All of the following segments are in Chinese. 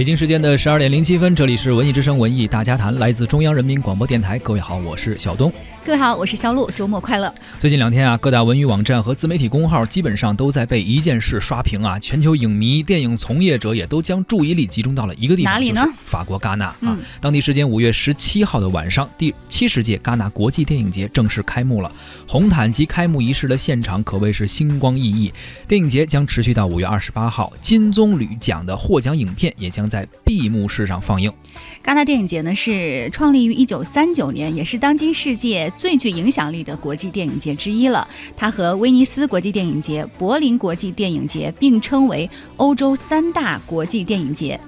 北京时间的十二点零七分，这里是文艺之声文艺大家谈，来自中央人民广播电台。各位好，我是小东。各位好，我是肖璐。周末快乐！最近两天啊，各大文娱网站和自媒体公号基本上都在被一件事刷屏啊。全球影迷、电影从业者也都将注意力集中到了一个地方，哪里呢？法国戛纳啊。当地时间五月十七号的晚上，第七十届戛纳国际电影节正式开幕了。红毯及开幕仪式的现场可谓是星光熠熠。电影节将持续到五月二十八号，金棕榈奖的获奖影片也将在闭幕式上放映。戛纳电影节呢是创立于一九三九年，也是当今世界最具影响力的国际电影节之一了。它和威尼斯国际电影节、柏林国际电影节并称为欧洲三大国际电影节。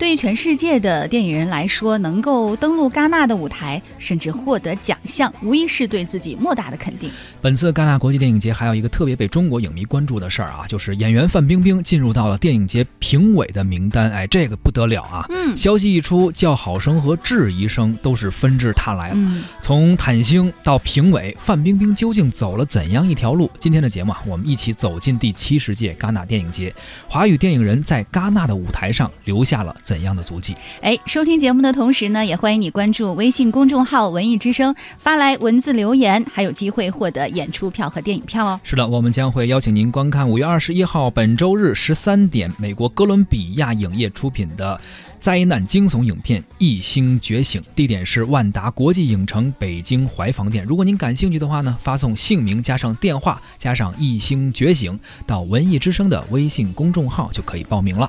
对于全世界的电影人来说，能够登陆戛纳的舞台，甚至获得奖项，无疑是对自己莫大的肯定。本次戛纳国际电影节还有一个特别被中国影迷关注的事儿啊，就是演员范冰冰进入到了电影节评委的名单。哎，这个不得了啊！嗯，消息一出，叫好声和质疑声都是纷至沓来了。从坦星到评委，范冰冰究竟走了怎样一条路？今天的节目啊，我们一起走进第七十届戛纳电影节，华语电影人在戛纳的舞台上留下了。怎样的足迹？哎，收听节目的同时呢，也欢迎你关注微信公众号“文艺之声”，发来文字留言，还有机会获得演出票和电影票哦。是的，我们将会邀请您观看五月二十一号本周日十三点，美国哥伦比亚影业出品的灾难惊悚影片《异星觉醒》，地点是万达国际影城北京怀房店。如果您感兴趣的话呢，发送姓名加上电话加上《异星觉醒》到文艺之声的微信公众号就可以报名了。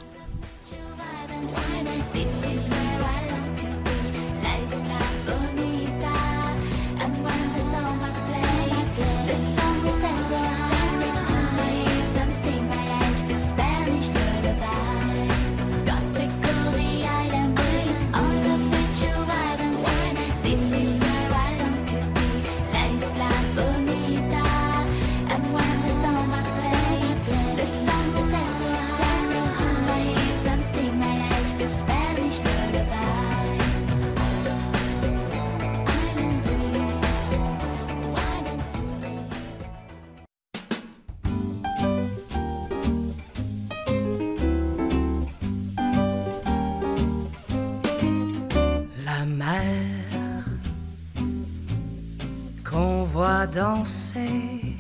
Danser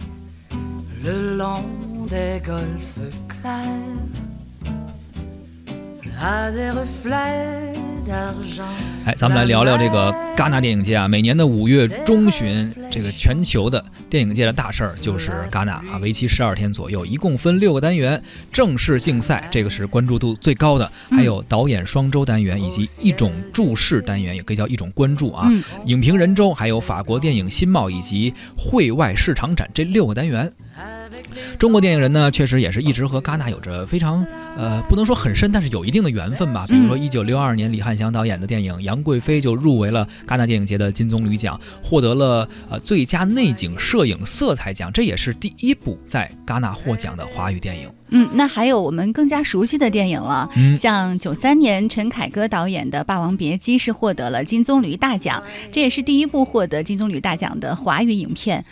le long des golfes clairs à des reflets。哎，咱们来聊聊这个戛纳电影节啊。每年的五月中旬，这个全球的电影界的大事儿就是戛纳啊，为期十二天左右，一共分六个单元。正式竞赛，这个是关注度最高的，还有导演双周单元以及一种注视单元，也可以叫一种关注啊。影评人周，还有法国电影新貌以及会外市场展这六个单元。中国电影人呢，确实也是一直和戛纳有着非常呃，不能说很深，但是有一定的缘分吧。比如说，一九六二年李翰祥导演的电影《杨贵妃》就入围了戛纳电影节的金棕榈奖，获得了呃最佳内景摄影色彩奖，这也是第一部在戛纳获奖的华语电影。嗯，那还有我们更加熟悉的电影了，像九三年陈凯歌导演的《霸王别姬》是获得了金棕榈大奖，这也是第一部获得金棕榈大奖的华语影片。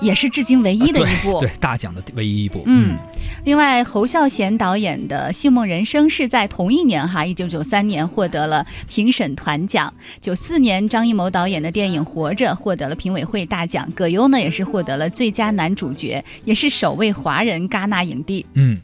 也是至今唯一的一部，对大奖的唯一一部。嗯，另外侯孝贤导演的《戏梦人生》是在同一年哈，一九九三年获得了评审团奖。九四年张艺谋导演的电影《活着》获得了评委会大奖，葛优呢也是获得了最佳男主角，也是首位华人戛纳影帝。嗯。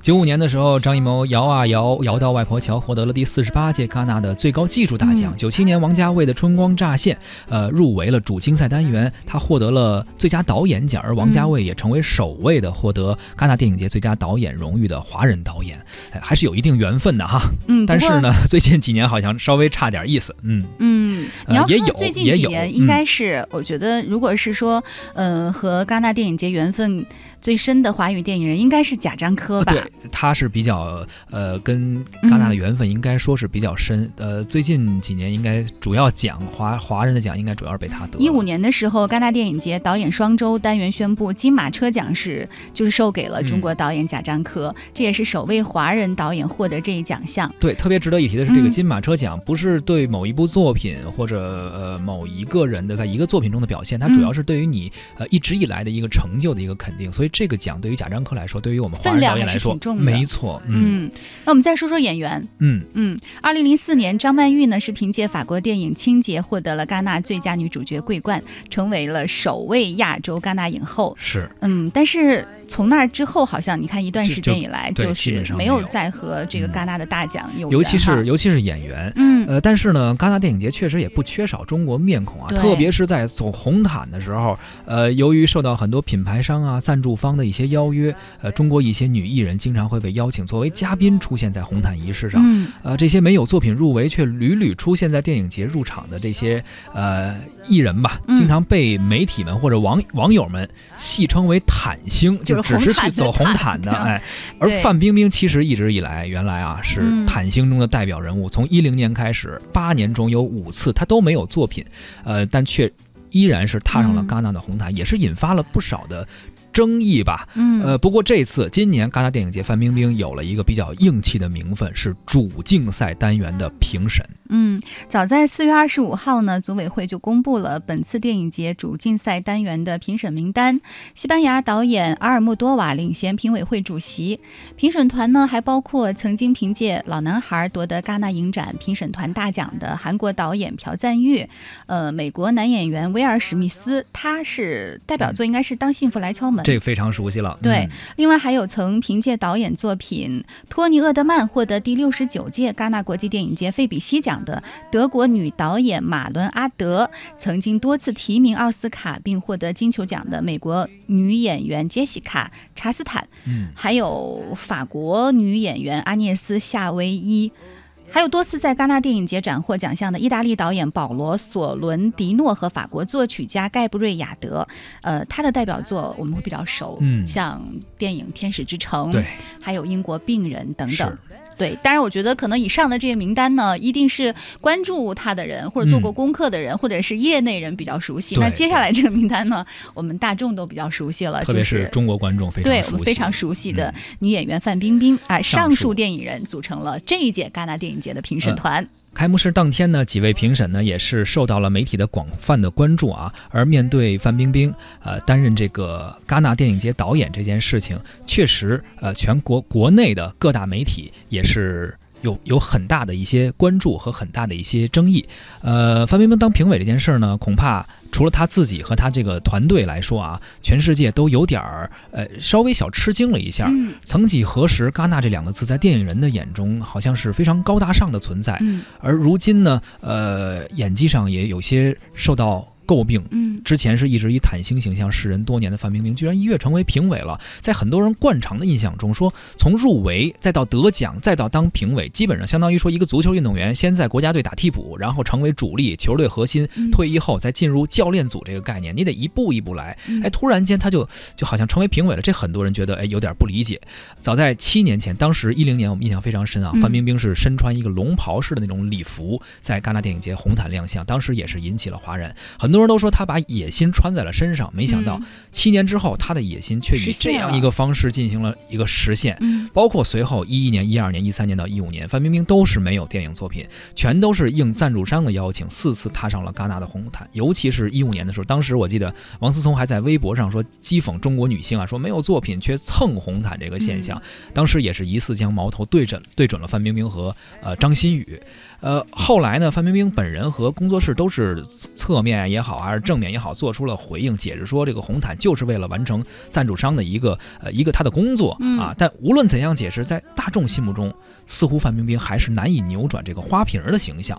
九五年的时候，张艺谋摇啊摇，摇到外婆桥，获得了第四十八届戛纳的最高技术大奖。九七年，王家卫的《春光乍现》呃入围了主竞赛单元，他获得了最佳导演奖，而王家卫也成为首位的获得戛纳电影节最佳导演荣誉的华人导演，还是有一定缘分的哈。嗯，但是呢，最近几年好像稍微差点意思。嗯嗯，你要说最近几年，应该是我觉得，如果是说，呃，和戛纳电影节缘分。最深的华语电影人应该是贾樟柯吧？对，他是比较呃，跟戛纳的缘分应该说是比较深。呃，最近几年应该主要奖华华人的奖应该主要是被他得。一五年的时候，戛纳电影节导演双周单元宣布金马车奖是就是授给了中国导演贾樟柯，这也是首位华人导演获得这一奖项。对，特别值得一提的是，这个金马车奖不是对某一部作品或者呃某一个人的在一个作品中的表现，它主要是对于你呃一直以来的一个成就的一个肯定，所以。这个奖对于贾樟柯来说，对于我们华人导演来说，没错。嗯，那我们再说说演员。嗯嗯，二零零四年，张曼玉呢是凭借法国电影《清洁》获得了戛纳最佳女主角桂冠，成为了首位亚洲戛纳影后。是。嗯，但是。从那之后，好像你看一段时间以来，就是没有再和这个戛纳的大奖有尤其是尤其是演员，嗯，呃，但是呢，戛纳电影节确实也不缺少中国面孔啊，特别是在走红毯的时候，呃，由于受到很多品牌商啊、赞助方的一些邀约，呃，中国一些女艺人经常会被邀请作为嘉宾出现在红毯仪式上，呃，这些没有作品入围却屡屡出现在电影节入场的这些呃艺人吧，经常被媒体们或者网网友们戏称为“毯星”，就。只是去走红毯的，哎，而范冰冰其实一直以来，原来啊是毯星中的代表人物。从一零年开始，八年中有五次她都没有作品，呃，但却依然是踏上了戛纳的红毯，也是引发了不少的。争议吧，嗯，呃，不过这次今年戛纳电影节，范冰冰有了一个比较硬气的名分，是主竞赛单元的评审。嗯，早在四月二十五号呢，组委会就公布了本次电影节主竞赛单元的评审名单。西班牙导演阿尔莫多瓦领衔评委会主席，评审团呢还包括曾经凭借《老男孩》夺得戛纳影展评审团大奖的韩国导演朴赞郁，呃，美国男演员威尔史密斯，他是代表作应该是《当幸福来敲门》。这个非常熟悉了。对，另外还有曾凭借导演作品《托尼·厄德曼》获得第六十九届戛纳国际电影节费比西奖的德国女导演马伦·阿德，曾经多次提名奥斯卡并获得金球奖的美国女演员杰西卡·查斯坦，嗯，还有法国女演员阿涅斯·夏威夷。还有多次在戛纳电影节斩获奖项的意大利导演保罗·索伦迪诺和法国作曲家盖布瑞亚德，呃，他的代表作我们会比较熟，嗯，像电影《天使之城》，对，还有《英国病人》等等。对，当然，我觉得可能以上的这些名单呢，一定是关注他的人，或者做过功课的人，或者是业内人比较熟悉。那接下来这个名单呢，我们大众都比较熟悉了，特别是中国观众非常对我们非常熟悉的女演员范冰冰啊，上述电影人组成了这一届戛纳电影节的评审团。开幕式当天呢，几位评审呢也是受到了媒体的广泛的关注啊。而面对范冰冰，呃，担任这个戛纳电影节导演这件事情，确实，呃，全国国内的各大媒体也是。有有很大的一些关注和很大的一些争议，呃，范冰冰当评委这件事儿呢，恐怕除了她自己和她这个团队来说啊，全世界都有点儿呃稍微小吃惊了一下。曾几何时，戛纳这两个字在电影人的眼中好像是非常高大上的存在，而如今呢，呃，演技上也有些受到。诟病，嗯，之前是一直以坦星形象示人多年的范冰冰，居然一跃成为评委了。在很多人惯常的印象中，说从入围再到得奖再到当评委，基本上相当于说一个足球运动员先在国家队打替补，然后成为主力球队核心，退役后再进入教练组这个概念，你得一步一步来。哎，突然间他就就好像成为评委了，这很多人觉得哎有点不理解。早在七年前，当时一零年，我们印象非常深啊，范冰冰是身穿一个龙袍式的那种礼服，在戛纳电影节红毯亮相，当时也是引起了哗然，很。很多人都说他把野心穿在了身上，没想到七年之后，他的野心却以这样一个方式进行了一个实现。包括随后一一年、一二年、一三年到一五年，范冰冰都是没有电影作品，全都是应赞助商的邀请，四次踏上了戛纳的红毯。尤其是一五年的时候，当时我记得王思聪还在微博上说讥讽中国女性啊，说没有作品却蹭红毯这个现象。当时也是疑似将矛头对准对准了范冰冰和呃张馨予。呃，后来呢，范冰冰本人和工作室都是侧面也好，还是正面也好，做出了回应，解释说这个红毯就是为了完成赞助商的一个呃一个他的工作啊。但无论怎样解释，在大众心目中，似乎范冰冰还是难以扭转这个花瓶的形象。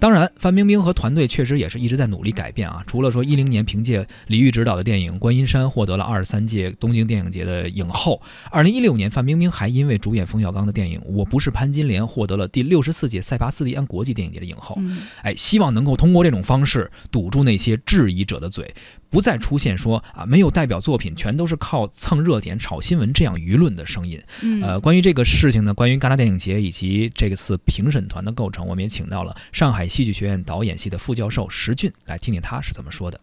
当然，范冰冰和团队确实也是一直在努力改变啊。除了说一零年凭借李玉执导的电影《观音山》获得了二十三届东京电影节的影后，二零一六年范冰冰还因为主演冯小刚的电影《我不是潘金莲》获得了第六十四届塞巴斯蒂安。国际电影节的影后，哎，希望能够通过这种方式堵住那些质疑者的嘴，不再出现说啊没有代表作品，全都是靠蹭热点、炒新闻这样舆论的声音。呃，关于这个事事情呢，关于戛纳电影节以及这次评审团的构成，我们也请到了上海戏剧学院导演系的副教授石俊来听听他是怎么说的。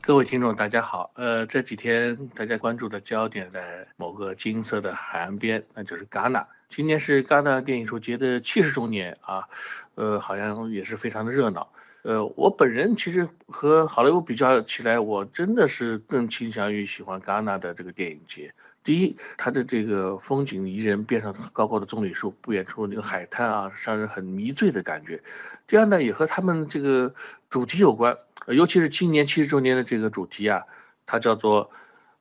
各位听众，大家好。呃，这几天大家关注的焦点在某个金色的海岸边，那就是戛纳。今年是戛纳电影节的七十周年啊，呃，好像也是非常的热闹。呃，我本人其实和好莱坞比较起来，我真的是更倾向于喜欢戛纳的这个电影节。第一，它的这个风景宜人，边上高高的棕榈树，不远处那个海滩啊，让人很迷醉的感觉。第二呢，也和他们这个主题有关，尤其是今年七十周年的这个主题啊，它叫做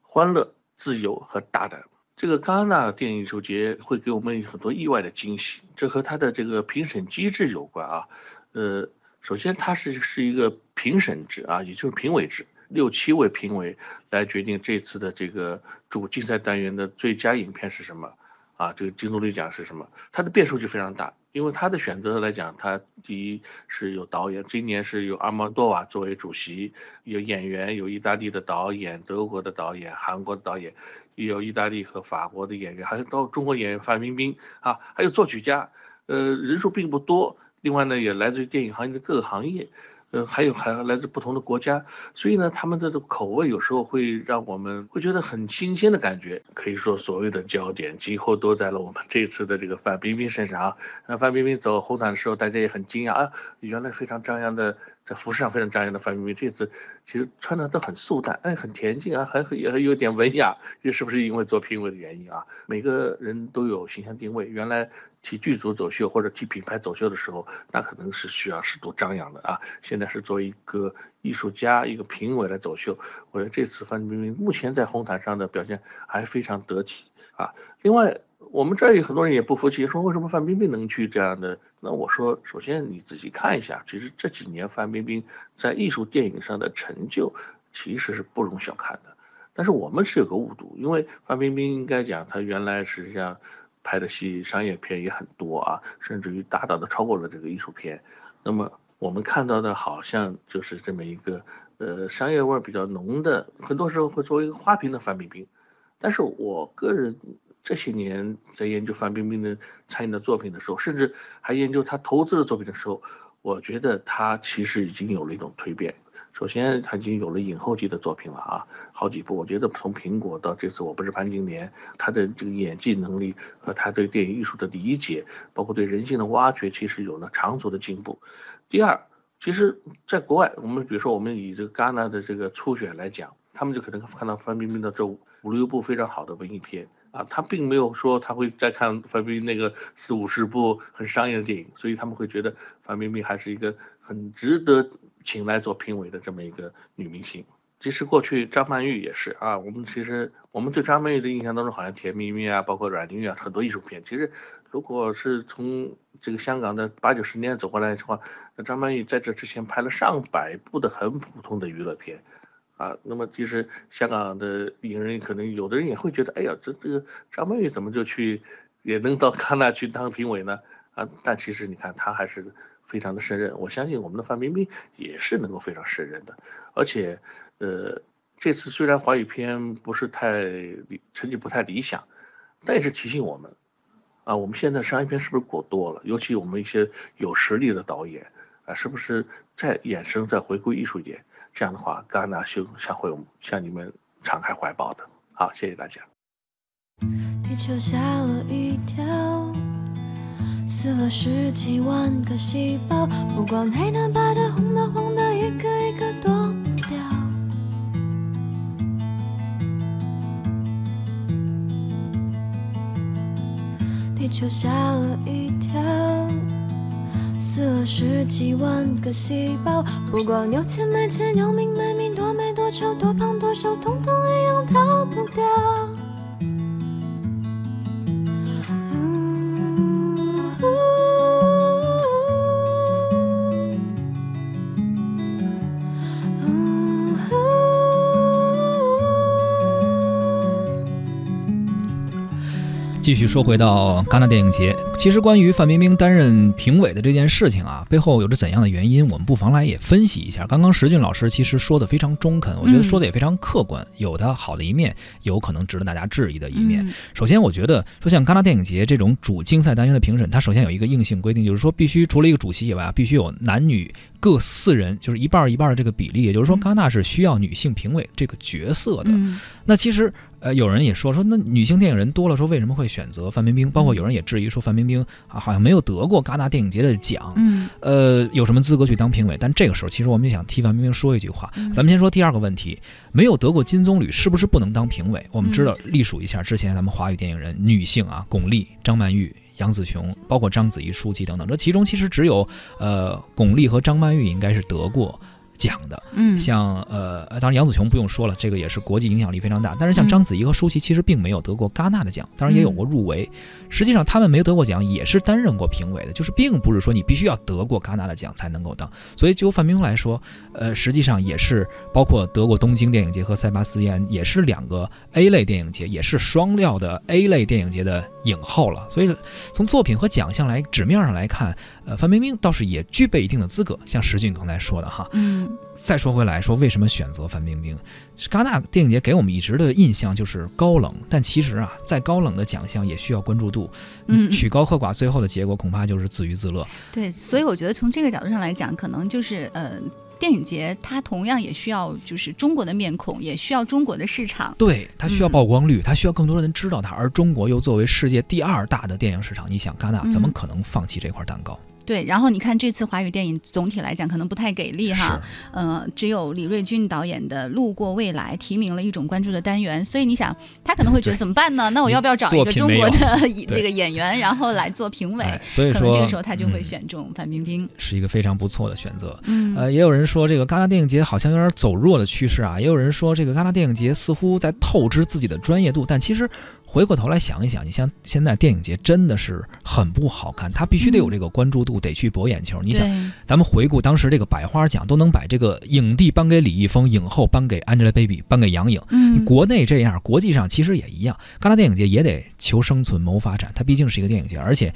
欢乐、自由和大胆。这个戛纳电影艺术节会给我们很多意外的惊喜，这和它的这个评审机制有关啊。呃，首先它是是一个评审制啊，也就是评委制。六七位评委来决定这次的这个主竞赛单元的最佳影片是什么啊？这个金棕榈奖是什么？它的变数就非常大，因为它的选择来讲，它第一是有导演，今年是有阿莫多瓦作为主席，有演员，有意大利的导演，德国的导演，韩国的导演，也有意大利和法国的演员，还有到中国演员范冰冰啊，还有作曲家，呃，人数并不多。另外呢，也来自于电影行业的各个行业。呃，还有还来自不同的国家，所以呢，他们的这种口味有时候会让我们会觉得很新鲜的感觉。可以说，所谓的焦点几乎都在了我们这次的这个范冰冰身上啊。那范冰冰走红毯的时候，大家也很惊讶啊，原来非常张扬的。在服饰上非常张扬的范冰冰，这次其实穿的都很素淡，哎，很恬静啊，还也还有点文雅，这是不是因为做评委的原因啊？每个人都有形象定位，原来替剧组走秀或者替品牌走秀的时候，那可能是需要适度张扬的啊。现在是作为一个艺术家、一个评委来走秀，我觉得这次范冰冰目前在红毯上的表现还非常得体啊。另外。我们这儿有很多人也不服气，说为什么范冰冰能去这样的？那我说，首先你仔细看一下，其实这几年范冰冰在艺术电影上的成就其实是不容小看的。但是我们是有个误读，因为范冰冰应该讲她原来实际上拍的戏商业片也很多啊，甚至于大大的超过了这个艺术片。那么我们看到的好像就是这么一个呃商业味比较浓的，很多时候会作为一个花瓶的范冰冰。但是我个人。这些年在研究范冰冰的参演的作品的时候，甚至还研究她投资的作品的时候，我觉得她其实已经有了一种蜕变。首先，她已经有了影后级的作品了啊，好几部。我觉得从苹果到这次我不是潘金莲，她的这个演技能力和她对电影艺术的理解，包括对人性的挖掘，其实有了长足的进步。第二，其实在国外，我们比如说我们以这个戛纳的这个初选来讲，他们就可能看到范冰冰的这五六部非常好的文艺片。啊，他并没有说他会再看范冰冰那个四五十部很商业的电影，所以他们会觉得范冰冰还是一个很值得请来做评委的这么一个女明星。其实过去张曼玉也是啊，我们其实我们对张曼玉的印象当中好像甜蜜蜜啊，包括阮玲玉啊，很多艺术片。其实如果是从这个香港的八九十年走过来的话，那张曼玉在这之前拍了上百部的很普通的娱乐片。啊，那么其实香港的影人可能有的人也会觉得，哎呀，这这个张曼玉怎么就去也能到戛纳去当评委呢？啊，但其实你看他还是非常的胜任，我相信我们的范冰冰也是能够非常胜任的。而且，呃，这次虽然华语片不是太成绩不太理想，但也是提醒我们，啊，我们现在商业片是不是过多了？尤其我们一些有实力的导演啊，是不是再衍生再回归艺术一点？这样的话，戛纳就将会向你们敞开怀抱的。好，谢谢大家。地球吓了一跳，死了十几万个细胞，不管黑的、白的、红的、黄的，一个一个躲不掉。地球吓了一跳。死了十几万个细胞，不管有钱没钱，有命没命，多美多丑，多胖多瘦，统统一样逃不掉。继续说回到戛纳电影节，其实关于范冰冰担任评委的这件事情啊，背后有着怎样的原因，我们不妨来也分析一下。刚刚石俊老师其实说的非常中肯，我觉得说的也非常客观，有它好的一面，有可能值得大家质疑的一面。首先，我觉得说像戛纳电影节这种主竞赛单元的评审，它首先有一个硬性规定，就是说必须除了一个主席以外啊，必须有男女各四人，就是一半一半的这个比例。也就是说，戛纳是需要女性评委这个角色的。那其实。呃，有人也说说，那女性电影人多了，说为什么会选择范冰冰？包括有人也质疑说，范冰冰啊，好像没有得过戛纳电影节的奖，嗯，呃，有什么资格去当评委？但这个时候，其实我们也想替范冰冰说一句话。咱们先说第二个问题，没有得过金棕榈，是不是不能当评委？我们知道，隶属一下之前咱们华语电影人女性啊，巩俐、张曼玉、杨紫琼，包括章子怡、舒淇等等，这其中其实只有呃巩俐和张曼玉应该是得过。讲的，嗯，像呃，当然杨紫琼不用说了，这个也是国际影响力非常大。但是像章子怡和舒淇，其实并没有得过戛纳的奖，当然也有过入围。实际上他们没有得过奖，也是担任过评委的，就是并不是说你必须要得过戛纳的奖才能够当。所以就范冰冰来说，呃，实际上也是包括得过东京电影节和塞巴斯蒂安，也是两个 A 类电影节，也是双料的 A 类电影节的影后了。所以从作品和奖项来纸面上来看，呃，范冰冰倒是也具备一定的资格。像石俊刚才说的哈，嗯。再说回来，说为什么选择范冰冰？戛纳电影节给我们一直的印象就是高冷，但其实啊，再高冷的奖项也需要关注度。嗯，曲高和寡，最后的结果恐怕就是自娱自乐。对，所以我觉得从这个角度上来讲，可能就是呃，电影节它同样也需要就是中国的面孔，也需要中国的市场。对，它需要曝光率，它需要更多的人知道它。而中国又作为世界第二大的电影市场，你想，戛纳怎么可能放弃这块蛋糕？对，然后你看这次华语电影总体来讲可能不太给力哈，嗯，只有李瑞军导演的《路过未来》提名了一种关注的单元，所以你想他可能会觉得怎么办呢？那我要不要找一个中国的这个演员，然后来做评委？所以说这个时候他就会选中范冰冰，是一个非常不错的选择。呃，也有人说这个戛纳电影节好像有点走弱的趋势啊，也有人说这个戛纳电影节似乎在透支自己的专业度，但其实。回过头来想一想，你像现在电影节真的是很不好看，它必须得有这个关注度，得去博眼球。你想，咱们回顾当时这个百花奖，都能把这个影帝颁给李易峰，影后颁给 Angelababy，颁给杨颖。嗯，国内这样，国际上其实也一样。戛纳电影节也得求生存、谋发展，它毕竟是一个电影节，而且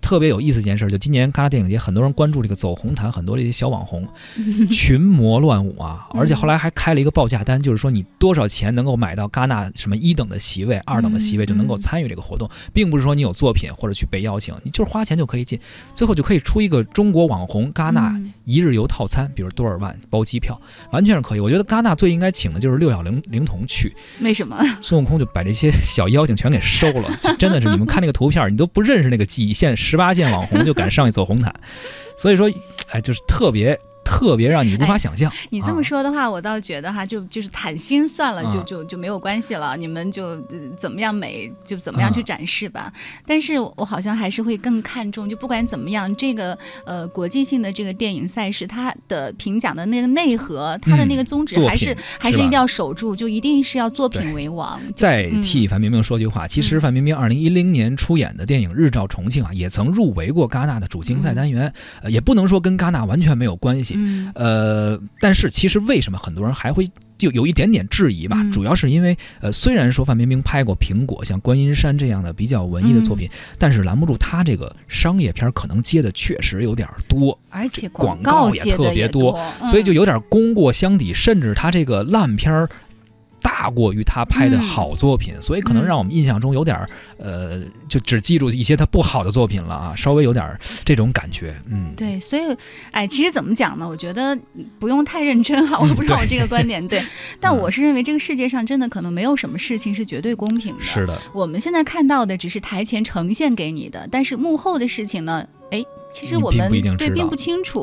特别有意思一件事，就今年戛纳电影节很多人关注这个走红毯，很多这些小网红 群魔乱舞啊，而且后来还开了一个报价单，就是说你多少钱能够买到戛纳什么一等的席位、二等的席。机位就能够参与这个活动，并不是说你有作品或者去被邀请，你就是花钱就可以进，最后就可以出一个中国网红戛纳一日游套餐，比如多少万包机票，完全是可以。我觉得戛纳最应该请的就是六小龄龄童去，为什么？孙悟空就把这些小妖精全给收了，真的是你们看那个图片，你都不认识那个几线、十八线网红就敢上去走红毯，所以说，哎，就是特别。特别让你无法想象。你这么说的话，我倒觉得哈，就就是坦心算了，就就就没有关系了。你们就怎么样美就怎么样去展示吧。但是我好像还是会更看重，就不管怎么样，这个呃国际性的这个电影赛事，它的评奖的那个内核，它的那个宗旨还是还是一定要守住，就一定是要作品为王。再替范冰冰说句话，其实范冰冰二零一零年出演的电影《日照重庆》啊，也曾入围过戛纳的主竞赛单元，呃，也不能说跟戛纳完全没有关系。嗯，呃，但是其实为什么很多人还会就有一点点质疑吧？主要是因为，呃，虽然说范冰冰拍过《苹果》像《观音山》这样的比较文艺的作品，但是拦不住她这个商业片可能接的确实有点多，而且广告也特别多，所以就有点功过相抵，甚至她这个烂片儿。大过于他拍的好作品，所以可能让我们印象中有点儿，呃，就只记住一些他不好的作品了啊，稍微有点这种感觉，嗯，对，所以，哎，其实怎么讲呢？我觉得不用太认真哈，我不知道我这个观点对，但我是认为这个世界上真的可能没有什么事情是绝对公平的，是的，我们现在看到的只是台前呈现给你的，但是幕后的事情呢？哎。其实我们对并不清楚，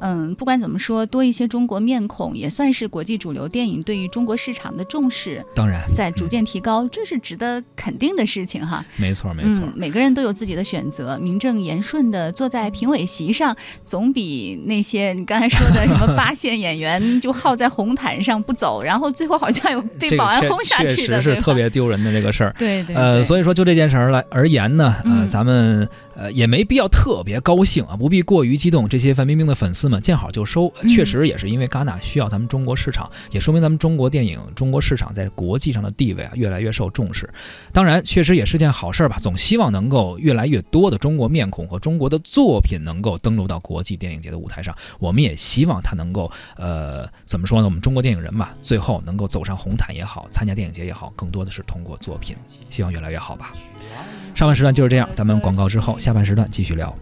嗯，不管怎么说，多一些中国面孔也算是国际主流电影对于中国市场的重视，当然在逐渐提高，这是值得肯定的事情哈。没错没错，每个人都有自己的选择，名正言顺的坐在评委席上，总比那些你刚才说的什么 八线演员就耗在红毯上不走，然后最后好像有被保安轰下去的，确实是特别丢人的这个事儿。对对，呃，所以说就这件事儿来而言呢，呃，咱们呃也没必要特别高。高兴啊，不必过于激动。这些范冰冰的粉丝们见好就收，确实也是因为戛纳需要咱们中国市场，也说明咱们中国电影、中国市场在国际上的地位啊越来越受重视。当然，确实也是件好事吧。总希望能够越来越多的中国面孔和中国的作品能够登陆到国际电影节的舞台上。我们也希望他能够，呃，怎么说呢？我们中国电影人吧，最后能够走上红毯也好，参加电影节也好，更多的是通过作品，希望越来越好吧。上半时段就是这样，咱们广告之后，下半时段继续聊。